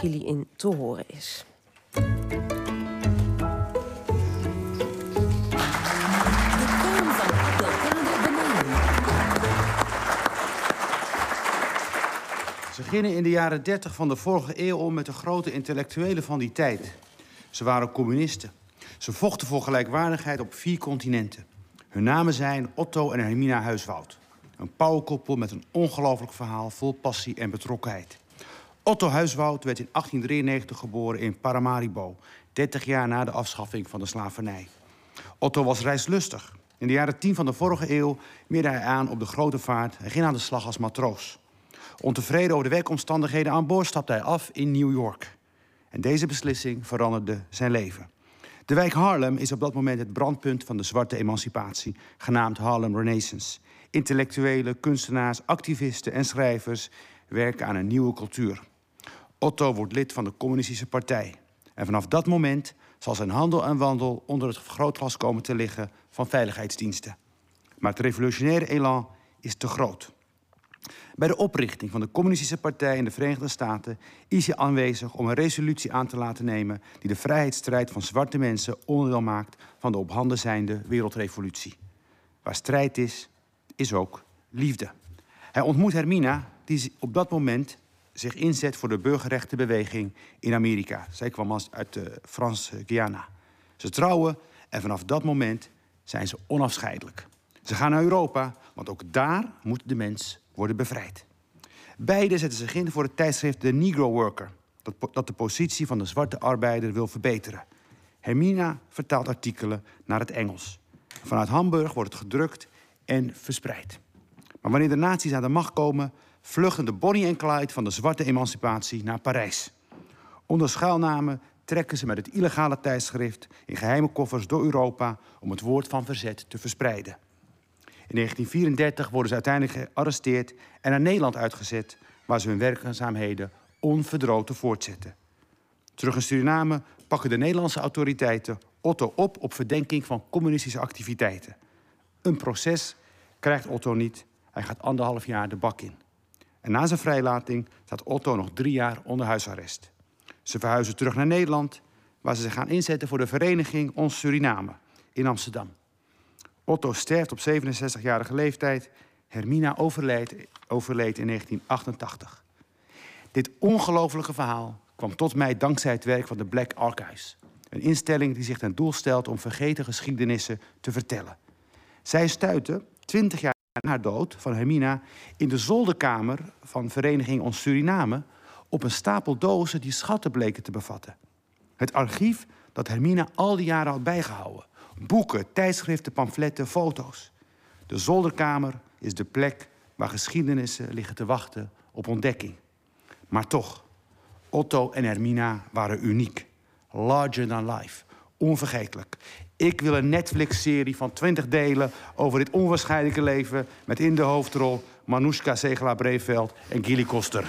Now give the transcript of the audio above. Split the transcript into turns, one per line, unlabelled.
Kili in te horen is.
Ze gingen in de jaren 30 van de vorige eeuw om met de grote intellectuelen van die tijd. Ze waren communisten. Ze vochten voor gelijkwaardigheid op vier continenten. Hun namen zijn Otto en Hermina Huiswoud. Een pauwkoppel met een ongelooflijk verhaal vol passie en betrokkenheid. Otto Huiswoud werd in 1893 geboren in Paramaribo, 30 jaar na de afschaffing van de slavernij. Otto was reislustig. In de jaren 10 van de vorige eeuw meerde hij aan op de grote vaart en ging aan de slag als matroos. Ontevreden over de werkomstandigheden aan boord stapte hij af in New York. En deze beslissing veranderde zijn leven. De wijk Harlem is op dat moment het brandpunt van de zwarte emancipatie, genaamd Harlem Renaissance. Intellectuelen, kunstenaars, activisten en schrijvers werken aan een nieuwe cultuur. Otto wordt lid van de Communistische Partij. En vanaf dat moment zal zijn handel en wandel onder het vergrootglas komen te liggen van veiligheidsdiensten. Maar het revolutionaire elan is te groot. Bij de oprichting van de Communistische Partij in de Verenigde Staten is hij aanwezig om een resolutie aan te laten nemen die de vrijheidsstrijd van zwarte mensen onderdeel maakt van de op handen zijnde wereldrevolutie. Waar strijd is, is ook liefde. Hij ontmoet Hermina, die op dat moment zich inzet voor de burgerrechtenbeweging in Amerika. Zij kwam uit de Franse Guyana. Ze trouwen en vanaf dat moment zijn ze onafscheidelijk. Ze gaan naar Europa, want ook daar moet de mens worden bevrijd. Beide zetten zich in voor het tijdschrift The Negro Worker, dat, dat de positie van de zwarte arbeider wil verbeteren. Hermina vertaalt artikelen naar het Engels. Vanuit Hamburg wordt het gedrukt en verspreid. Maar wanneer de nazi's aan de macht komen, vluchten de Bonnie en Clyde van de zwarte emancipatie naar Parijs. Onder schuilnamen trekken ze met het illegale tijdschrift in geheime koffers door Europa om het woord van verzet te verspreiden. In 1934 worden ze uiteindelijk gearresteerd en naar Nederland uitgezet, waar ze hun werkzaamheden onverdroten voortzetten. Terug in Suriname pakken de Nederlandse autoriteiten Otto op op verdenking van communistische activiteiten. Een proces krijgt Otto niet. Hij gaat anderhalf jaar de bak in. En na zijn vrijlating staat Otto nog drie jaar onder huisarrest. Ze verhuizen terug naar Nederland, waar ze zich gaan inzetten voor de vereniging Ons Suriname in Amsterdam. Otto sterft op 67-jarige leeftijd. Hermina overleed, overleed in 1988. Dit ongelofelijke verhaal kwam tot mij dankzij het werk van de Black Archives. Een instelling die zich ten doel stelt om vergeten geschiedenissen te vertellen. Zij stuitte, 20 jaar haar dood van Hermina, in de zolderkamer van Vereniging Ons Suriname op een stapel dozen die schatten bleken te bevatten. Het archief dat Hermina al die jaren had bijgehouden. Boeken, tijdschriften, pamfletten, foto's. De zolderkamer is de plek waar geschiedenissen liggen te wachten op ontdekking. Maar toch, Otto en Hermina waren uniek. Larger than life. Onvergetelijk. Ik wil een Netflix-serie van 20 delen over dit onwaarschijnlijke leven... met in de hoofdrol Manoushka Segela-Breveld en Gilly Koster.